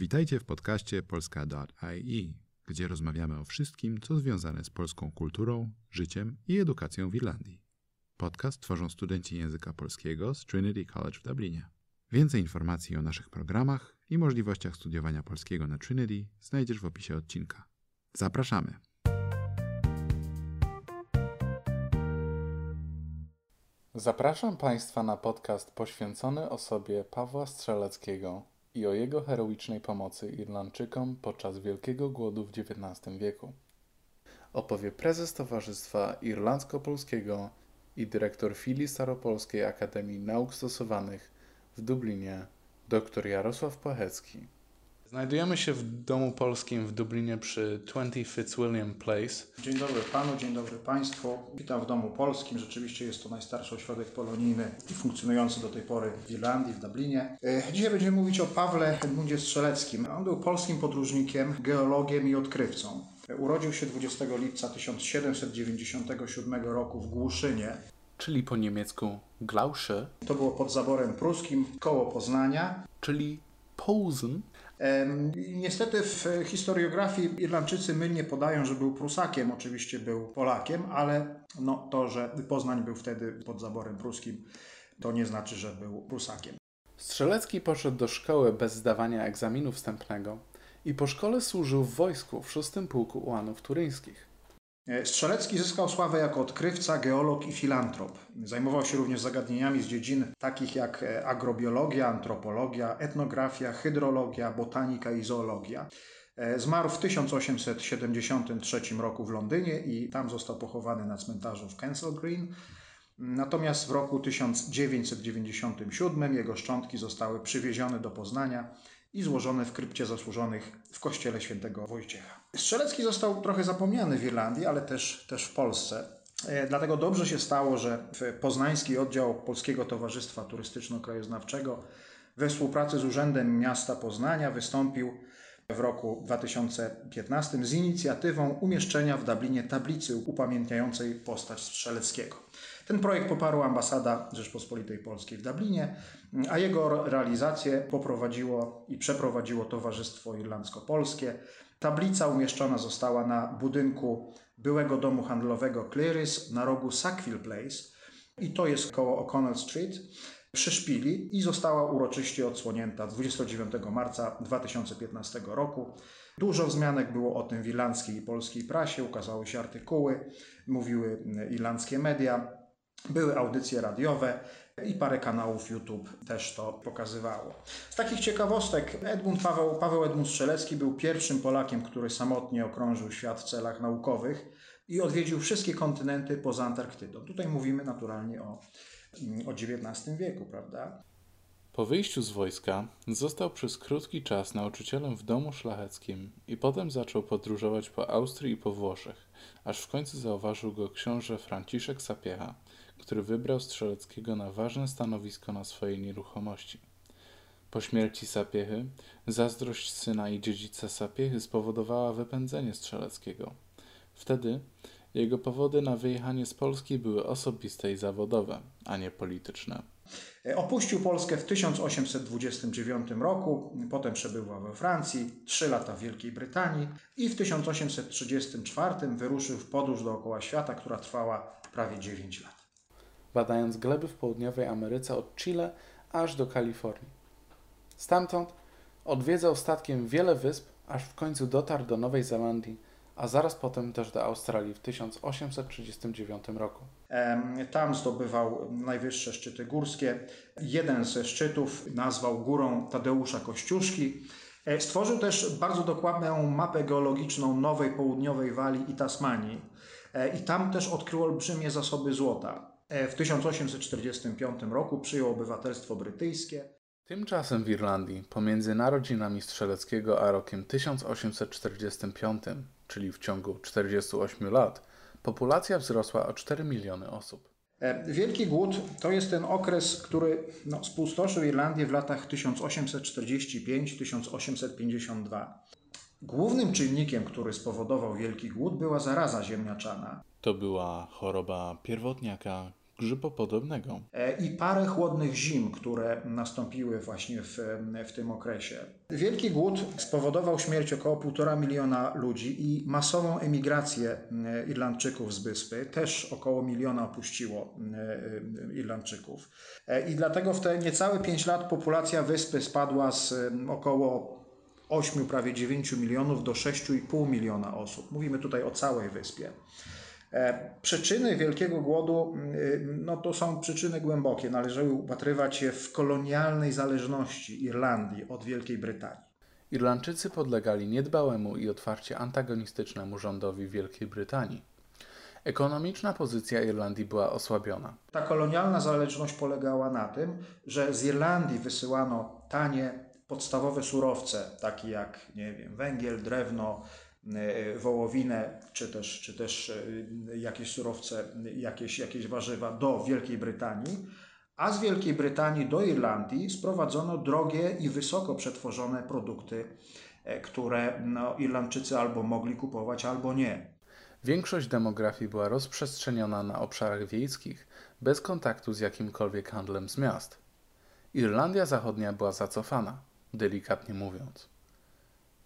Witajcie w podcaście polska.ie, gdzie rozmawiamy o wszystkim, co związane z polską kulturą, życiem i edukacją w Irlandii. Podcast tworzą studenci języka polskiego z Trinity College w Dublinie. Więcej informacji o naszych programach i możliwościach studiowania polskiego na Trinity znajdziesz w opisie odcinka. Zapraszamy! Zapraszam Państwa na podcast poświęcony osobie Pawła Strzeleckiego i o jego heroicznej pomocy Irlandczykom podczas Wielkiego Głodu w XIX wieku. Opowie prezes Towarzystwa Irlandzko-Polskiego i dyrektor filii Staropolskiej Akademii Nauk Stosowanych w Dublinie, dr Jarosław Płachecki. Znajdujemy się w Domu Polskim w Dublinie przy 20 Fitzwilliam Place. Dzień dobry Panu, dzień dobry Państwu. Witam w Domu Polskim. Rzeczywiście jest to najstarszy ośrodek polonijny i funkcjonujący do tej pory w Irlandii, w Dublinie. E, Dzisiaj będziemy mówić o Pawle Edmundzie Strzeleckim. On był polskim podróżnikiem, geologiem i odkrywcą. E, Urodził się 20 lipca 1797 roku w Głuszynie. czyli po niemiecku Glausche, To było pod zaborem pruskim, koło Poznania. czyli Posen, Niestety w historiografii Irlandczycy mylnie podają, że był Prusakiem, oczywiście był Polakiem, ale no, to, że Poznań był wtedy pod zaborem pruskim, to nie znaczy, że był Prusakiem. Strzelecki poszedł do szkoły bez zdawania egzaminu wstępnego i po szkole służył w wojsku w szóstym pułku ułanów turyńskich. E, Strzelecki zyskał sławę jako odkrywca, geolog i filantrop. Zajmował się również zagadnieniami z dziedzin takich jak e, agrobiologia, antropologia, etnografia, hydrologia, botanika i zoologia. E, Zmarł w 1873 roku w Londynie i tam został pochowany na cmentarzu w Kensal Green. Natomiast w roku 1997 jego szczątki zostały przywiezione do Poznania i złożone w krypcie zasłużonych w kościele świętego Wojciecha. Strzelecki został trochę zapomniany w Irlandii, ale też, też w Polsce. E, Dlatego dobrze się stało, że poznański oddział Polskiego Towarzystwa Turystyczno-Krajoznawczego we współpracy z Urzędem Miasta Poznania wystąpił w roku 2015 z inicjatywą umieszczenia w Dublinie tablicy upamiętniającej postać Strzeleckiego. Ten projekt poparła ambasada Rzeczpospolitej Polskiej w Dublinie, a jego realizację poprowadziło i przeprowadziło Towarzystwo Irlandzko-Polskie. Tablica umieszczona została na budynku byłego domu handlowego Clearys na rogu Sackville Place i to jest koło O'Connell Street przy szpili i została uroczyście odsłonięta 29 marca 2015 roku. Dużo wzmianek było o tym w irlandzkiej i polskiej prasie, ukazały się artykuły, mówiły irlandzkie media. Były audycje radiowe i parę kanałów YouTube też to pokazywało. Z takich ciekawostek Edmund Paweł, Paweł Edmund Strzelecki był pierwszym Polakiem, który samotnie okrążył świat w celach naukowych i odwiedził wszystkie kontynenty poza Antarktydą. Tutaj mówimy naturalnie o, o XIX wieku, prawda? Po wyjściu z wojska został przez krótki czas nauczycielem w domu szlacheckim i potem zaczął podróżować po Austrii i po Włoszech, aż w końcu zauważył go książę Franciszek Sapiecha, który wybrał Strzeleckiego na ważne stanowisko na swojej nieruchomości. Po śmierci Sapiechy zazdrość syna i dziedzica Sapiechy spowodowała wypędzenie Strzeleckiego. Wtedy jego powody na wyjechanie z Polski były osobiste i zawodowe, a nie polityczne. Opuścił Polskę w 1829 roku, potem przebywał we Francji, trzy lata w Wielkiej Brytanii i w 1834 wyruszył w podróż dookoła świata, która trwała prawie 9 lat. Badając gleby w południowej Ameryce od Chile aż do Kalifornii. Stamtąd odwiedzał statkiem wiele wysp, aż w końcu dotarł do Nowej Zelandii, a zaraz potem też do Australii w 1839 roku. Tam zdobywał najwyższe szczyty górskie. Jeden ze szczytów nazwał górą Tadeusza Kościuszki. E, Stworzył też bardzo dokładną mapę geologiczną Nowej Południowej Walii i Tasmanii. E, I tam też odkrył olbrzymie zasoby złota. E, W 1845 roku przyjął obywatelstwo brytyjskie. Tymczasem w Irlandii, pomiędzy narodzinami Strzeleckiego a rokiem 1845, czyli w ciągu 48 lat, populacja wzrosła o 4 miliony osób. E, Wielki Głód to jest ten okres, który no, spustoszył Irlandię w latach 1845-1852. Głównym czynnikiem, który spowodował Wielki Głód, była zaraza ziemniaczana. To była choroba pierwotniaka, grzybopodobnego. E, I parę chłodnych zim, które nastąpiły właśnie w, w tym okresie. Wielki głód spowodował śmierć około 1,5 miliona ludzi i masową emigrację e, Irlandczyków z wyspy. Też około miliona opuściło e, Irlandczyków. I dlatego w te niecałe 5 lat populacja wyspy spadła z około 8, prawie 9 milionów do 6,5 miliona osób. Mówimy tutaj o całej wyspie. E, przyczyny Wielkiego Głodu mm, no to są przyczyny głębokie. Należały upatrywać je w kolonialnej zależności Irlandii od Wielkiej Brytanii. Irlandczycy podlegali niedbałemu i otwarcie antagonistycznemu rządowi Wielkiej Brytanii. Ekonomiczna pozycja Irlandii była osłabiona. Ta kolonialna zależność polegała na tym, że z Irlandii wysyłano tanie, podstawowe surowce, takie jak nie wiem, węgiel, drewno, wołowinę, czy też, czy też e, jakieś surowce, jakieś, jakieś warzywa do Wielkiej Brytanii, a z Wielkiej Brytanii do Irlandii sprowadzono drogie i wysoko przetworzone produkty, e, które no, Irlandczycy albo mogli kupować, albo nie. Większość demografii była rozprzestrzeniona na obszarach wiejskich, bez kontaktu z jakimkolwiek handlem z miast. Irlandia Zachodnia była zacofana, delikatnie mówiąc.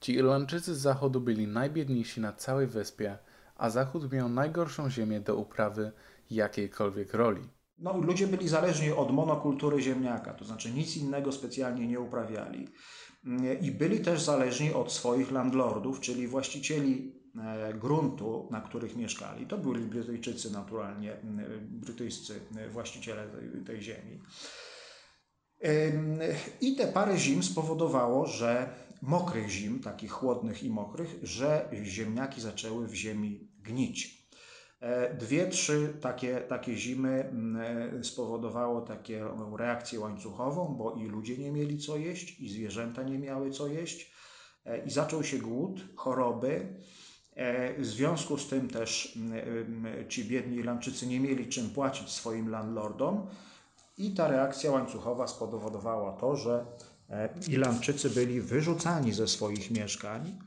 Ci Irlandczycy z zachodu byli najbiedniejsi na całej wyspie, a zachód miał najgorszą ziemię do uprawy jakiejkolwiek roli. No, ludzie byli zależni od monokultury ziemniaka, to znaczy nic innego specjalnie nie uprawiali. I byli też zależni od swoich landlordów, czyli właścicieli e, gruntu, na których mieszkali. To byli Brytyjczycy naturalnie, brytyjscy właściciele tej ziemi. I te parę zim spowodowało, że mokrych zim, takich chłodnych i mokrych, że ziemniaki zaczęły w ziemi gnić. E, dwie, trzy takie, takie zimy mm, spowodowało taką reakcję łańcuchową, bo i ludzie nie mieli co jeść, i zwierzęta nie miały co jeść, e, i zaczął się głód, choroby. E, w związku z tym też mm, ci biedni Irlandczycy nie mieli czym płacić swoim landlordom, i ta reakcja łańcuchowa spowodowała to, że E, Irlandczycy byli wyrzucani ze swoich mieszkań.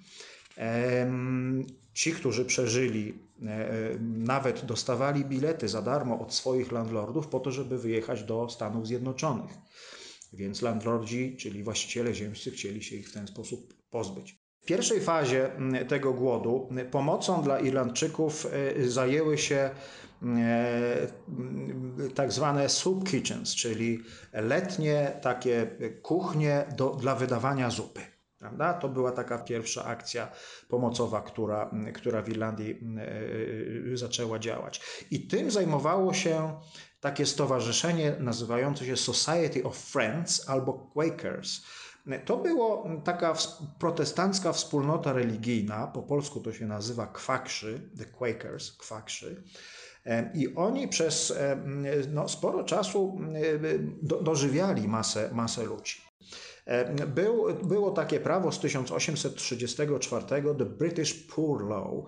Ci, którzy przeżyli, e, nawet dostawali bilety za darmo od swoich landlordów po to, żeby wyjechać do Stanów Zjednoczonych. Więc landlordzi, czyli właściciele ziemscy, chcieli się ich w ten sposób pozbyć. W pierwszej fazie tego głodu pomocą dla Irlandczyków e, zajęły się E, tak zwane soup kitchens, czyli letnie takie kuchnie do, dla wydawania zupy. Prawda? To była taka pierwsza akcja pomocowa, która, która w Irlandii zaczęła działać. I tym zajmowało się takie stowarzyszenie nazywające się Society of Friends albo Quakers. To było taka protestancka wspólnota religijna, po polsku to się nazywa kwakrzy, the Quakers, kwakrzy. I oni przez no, sporo czasu do, dożywiali masę, masę ludzi. Był, było takie prawo z 1834, The British Poor Law,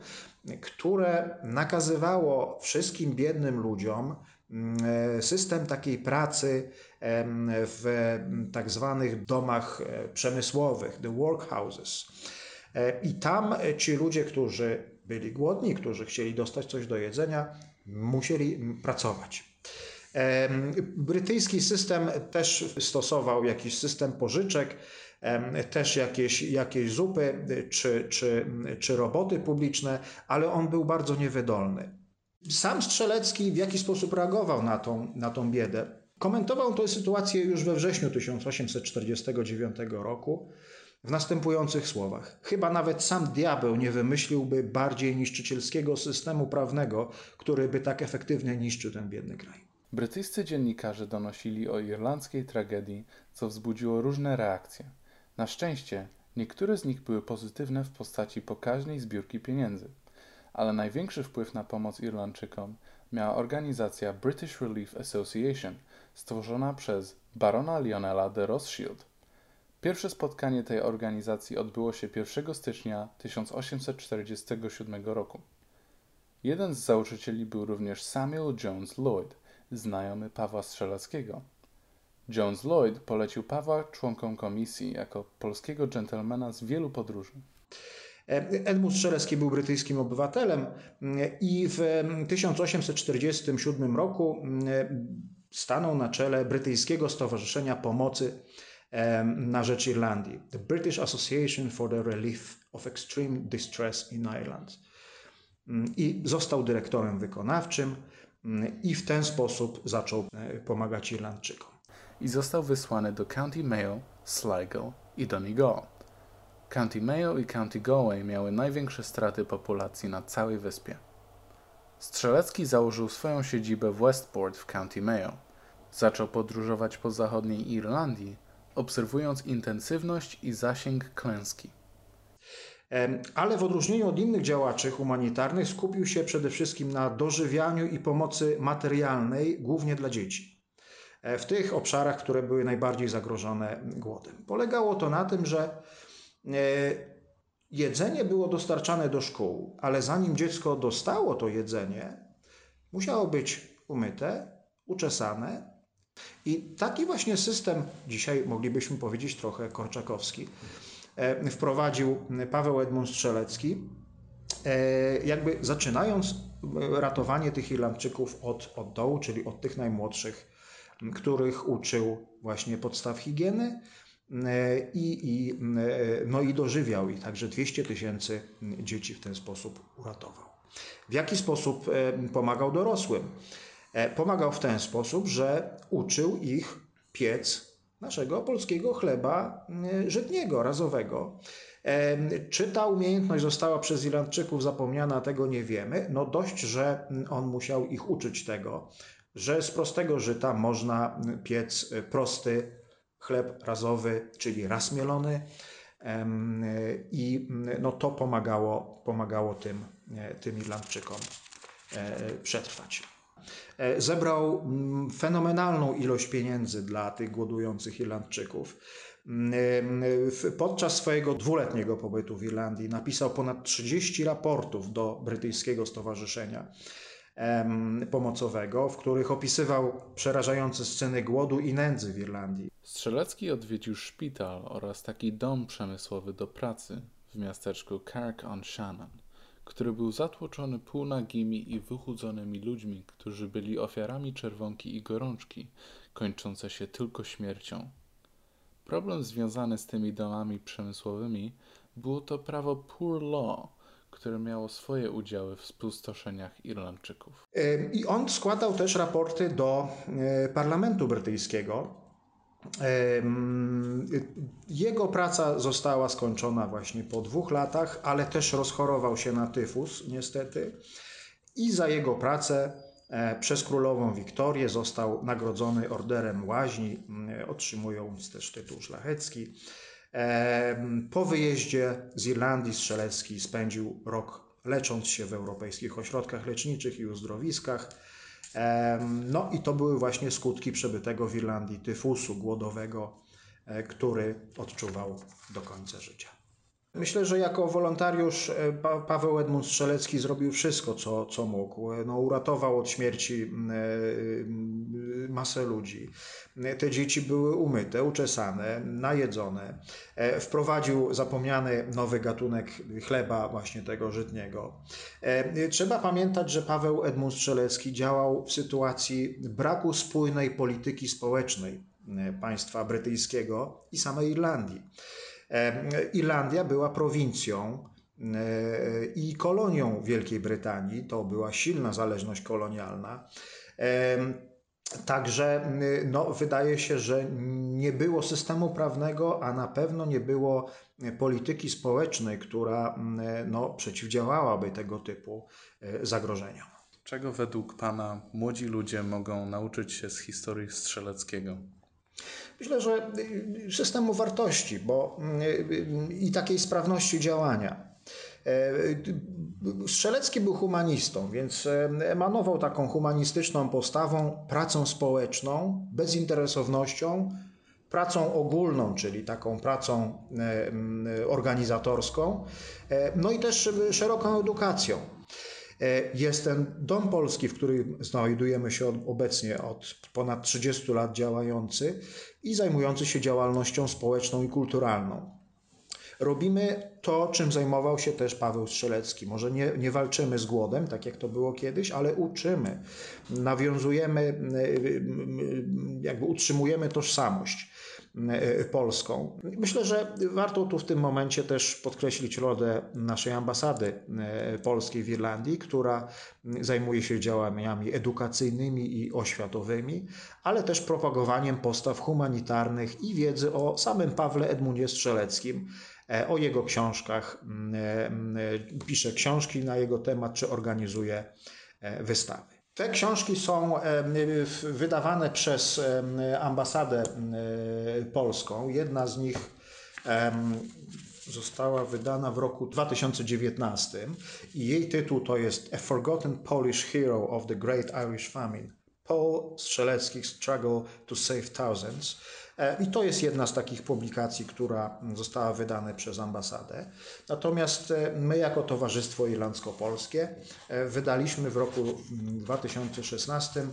które nakazywało wszystkim biednym ludziom system takiej pracy w tak zwanych domach e, przemysłowych, the workhouses. E, I tam ci ludzie, którzy byli głodni, którzy chcieli dostać coś do jedzenia, musieli pracować. Brytyjski system też stosował jakiś system pożyczek, też jakieś, jakieś zupy czy, czy, czy roboty publiczne, ale on był bardzo niewydolny. Sam Strzelecki w jakiś sposób reagował na tą, na tą biedę. Komentował tę sytuację już we wrześniu 1849 roku w następujących słowach. Chyba nawet sam diabeł nie wymyśliłby bardziej niszczycielskiego systemu prawnego, który by tak efektywnie niszczył ten biedny kraj. Brytyjscy dziennikarze donosili o irlandzkiej tragedii, co wzbudziło różne reakcje. Na szczęście niektóre z nich były pozytywne w postaci pokaźnej zbiórki pieniędzy, ale największy wpływ na pomoc Irlandczykom miała organizacja British Relief Association, stworzona przez barona Lionela de Rothschild – Pierwsze spotkanie tej organizacji odbyło się 1 stycznia 1847 roku. Jeden z założycieli był również Samuel Jones Lloyd, znajomy Pawła Strzeleckiego. Jones Lloyd polecił Pawła członkom komisji jako polskiego dżentelmena z wielu podróży. Edmund Strzelecki był brytyjskim obywatelem i w 1847 roku stanął na czele brytyjskiego Stowarzyszenia Pomocy na rzecz Irlandii, The British Association for the Relief of Extreme Distress in Ireland. I został dyrektorem wykonawczym i w ten sposób zaczął e, pomagać Irlandczykom. I został wysłany do County Mayo, Sligo i Donegal. County Mayo i County Galway miały największe straty populacji na całej wyspie. Strzelecki założył swoją siedzibę w Westport w County Mayo. Zaczął podróżować po zachodniej Irlandii, obserwując intensywność i zasięg klęski. Ale w odróżnieniu od innych działaczy humanitarnych skupił się przede wszystkim na dożywianiu i pomocy materialnej, głównie dla dzieci. E, w tych obszarach, które były najbardziej zagrożone głodem. Polegało to na tym, że jedzenie było dostarczane do szkół, ale zanim dziecko dostało to jedzenie, musiało być umyte, uczesane. I taki właśnie system, dzisiaj moglibyśmy powiedzieć trochę korczakowski, E, wprowadził Paweł Edmund Strzelecki, e, jakby zaczynając ratowanie tych Irlandczyków od, od dołu, czyli od tych najmłodszych, których uczył właśnie podstaw higieny e, i, i, no i dożywiał ich. Także 200 tysięcy dzieci w ten sposób uratował. W jaki sposób pomagał dorosłym? Pomagał w ten sposób, że uczył ich piec naszego polskiego chleba żytniego, razowego. Czy ta umiejętność została przez Irlandczyków zapomniana, tego nie wiemy. No dość, że on musiał ich uczyć tego, że z prostego żyta można piec prosty chleb razowy, czyli raz mielony i mm, no to pomagało, pomagało tym, e, tym Irlandczykom e, przetrwać. E, zebrał mm, fenomenalną ilość pieniędzy dla tych głodujących Irlandczyków. Mm, podczas swojego dwuletniego pobytu w Irlandii napisał ponad 30 raportów do brytyjskiego stowarzyszenia pomocowego, w których opisywał przerażające sceny głodu i nędzy w Irlandii. Strzelecki odwiedził szpital oraz taki dom przemysłowy do pracy w miasteczku Carrick on Shannon który był zatłoczony półnagimi i wychudzonymi ludźmi, którzy byli ofiarami czerwonki i gorączki, kończące się tylko śmiercią. Problem związany z tymi domami przemysłowymi było to prawo Poor Law, które miało swoje udziały w spustoszeniach Irlandczyków. I on składał też raporty do e, parlamentu brytyjskiego, jego praca została skończona właśnie po dwóch latach, ale też rozchorował się na tyfus, niestety. I za jego pracę e, przez królową Wiktorię został nagrodzony orderem łaźni, otrzymując też tytuł szlachecki. Po wyjeździe z Irlandii Strzelecki spędził rok lecząc się w europejskich ośrodkach leczniczych i uzdrowiskach. No i to były właśnie skutki przebytego w Irlandii tyfusu głodowego, e, który odczuwał do końca życia. Myślę, że jako wolontariusz e, Paweł Edmund Strzelecki zrobił wszystko, co, co mógł. No, uratował od śmierci e, masę ludzi. Te dzieci były umyte, uczesane, najedzone. E, wprowadził zapomniany nowy gatunek chleba, właśnie tego żytniego. Trzeba pamiętać, że Paweł Edmund Strzelecki działał w sytuacji braku spójnej polityki społecznej państwa brytyjskiego i samej Irlandii. Irlandia była prowincją i kolonią Wielkiej Brytanii. To była silna zależność kolonialna. Także no, wydaje się, że nie było systemu prawnego, a na pewno nie było polityki społecznej, która no, przeciwdziałałaby tego typu e, zagrożeniom. Czego według Pana młodzi ludzie mogą nauczyć się z historii strzeleckiego? Myślę, że y, systemu wartości bo, y, i takiej sprawności działania. E, Strzelecki był humanistą, więc e, emanował taką humanistyczną postawą, pracą społeczną, bezinteresownością, pracą ogólną, czyli taką pracą e, organizatorską, no i też szeroką edukacją. Jest ten Dom Polski, w którym znajdujemy się obecnie od ponad 30 lat działający i zajmujący się działalnością społeczną i kulturalną. Robimy to, czym zajmował się też Paweł Strzelecki. Może nie, nie walczymy z głodem, tak jak to było kiedyś, ale uczymy, nawiązujemy, jakby utrzymujemy tożsamość. E, polską. Myślę, że warto tu w tym momencie też podkreślić rolę naszej ambasady e, polskiej w Irlandii, która zajmuje się działaniami edukacyjnymi i oświatowymi, ale też propagowaniem postaw humanitarnych i wiedzy o samym Pawle Edmundzie Strzeleckim, e, o jego książkach, pisze książki na jego temat, czy organizuje wystawy. Te książki są wydawane przez ambasadę polską. Jedna z nich została wydana w roku 2019 i jej tytuł to jest A Forgotten Polish Hero of the Great Irish Famine. Paul Strzelecki Struggle to Save Thousands. E, I to jest jedna z takich publikacji, która została wydana przez ambasadę. Natomiast e, my, jako Towarzystwo Irlandzko-Polskie, e, wydaliśmy w roku 2016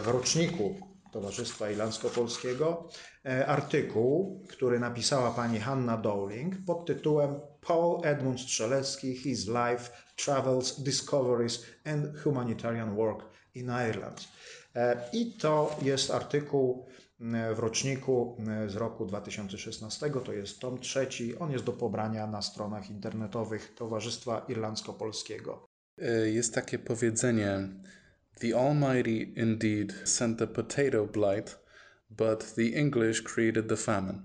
w roczniku Towarzystwa Irlandzko-Polskiego artykuł, który napisała pani Hanna Dowling pod tytułem Paul Edmund Strzelecki, His Life, Travels, Discoveries and Humanitarian Work in Ireland. I to jest artykuł w roczniku e, z roku 2016. To jest tom trzeci. On jest do pobrania na stronach internetowych Towarzystwa Irlandzko-Polskiego. E, jest takie powiedzenie: The Almighty indeed sent the potato blight, but the English created the famine.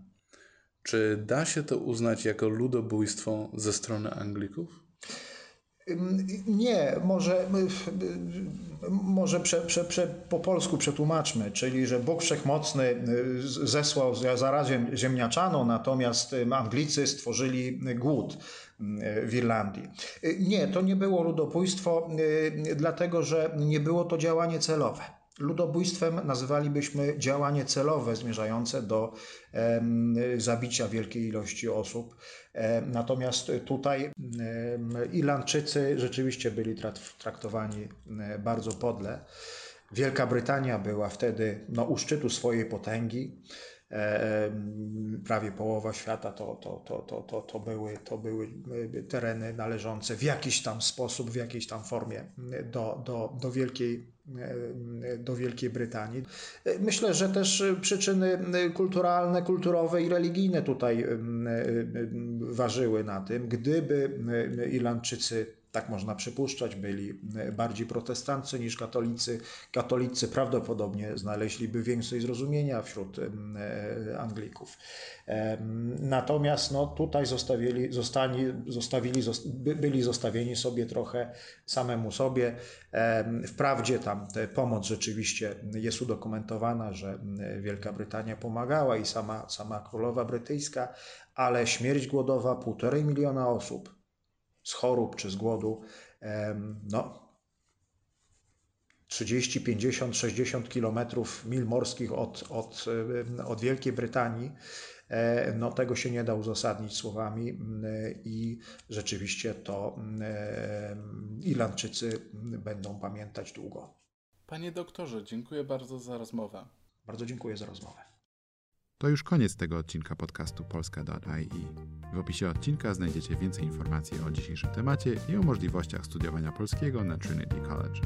Czy da się to uznać jako ludobójstwo ze strony Anglików? Nie, może, może prze, prze, prze, po polsku przetłumaczmy, czyli że Bóg Wszechmocny y, zesłał zarazem ziemniaczaną, natomiast Anglicy stworzyli głód w Irlandii. Y, nie, to nie było ludobójstwo, y, dlatego że nie było to działanie celowe. Ludobójstwem nazywalibyśmy działanie celowe zmierzające do zabicia wielkiej ilości osób. Natomiast tutaj Irlandczycy rzeczywiście byli traktowani bardzo podle. Wielka Brytania była wtedy no, u szczytu swojej potęgi. Prawie połowa świata to, to, to, to, to, to, były, to były tereny należące w jakiś tam sposób, w jakiejś tam formie do, do, do Wielkiej do Wielkiej Brytanii. Myślę, że też przyczyny kulturalne, kulturowe i religijne tutaj ważyły na tym. Gdyby Irlandczycy tak można przypuszczać, byli e, bardziej protestanccy niż katolicy. Katolicy prawdopodobnie znaleźliby więcej zrozumienia wśród e, Anglików. Natomiast no, tutaj zostawili, zostali, zostawili, byli zostawieni sobie trochę samemu sobie. Wprawdzie tam pomoc rzeczywiście jest udokumentowana, że Wielka Brytania pomagała i sama, sama królowa brytyjska, ale śmierć głodowa półtorej miliona osób z chorób czy z głodu, no 30, 50, 60 kilometrów, mil morskich od, od, od Wielkiej Brytanii, e, no tego się nie da uzasadnić słowami i rzeczywiście to Irlandczycy będą pamiętać długo. Panie doktorze, dziękuję bardzo za rozmowę. Bardzo dziękuję za rozmowę. To już koniec tego odcinka podcastu polska.ai. W opisie odcinka znajdziecie więcej informacji o dzisiejszym temacie i o możliwościach studiowania polskiego na Trinity College.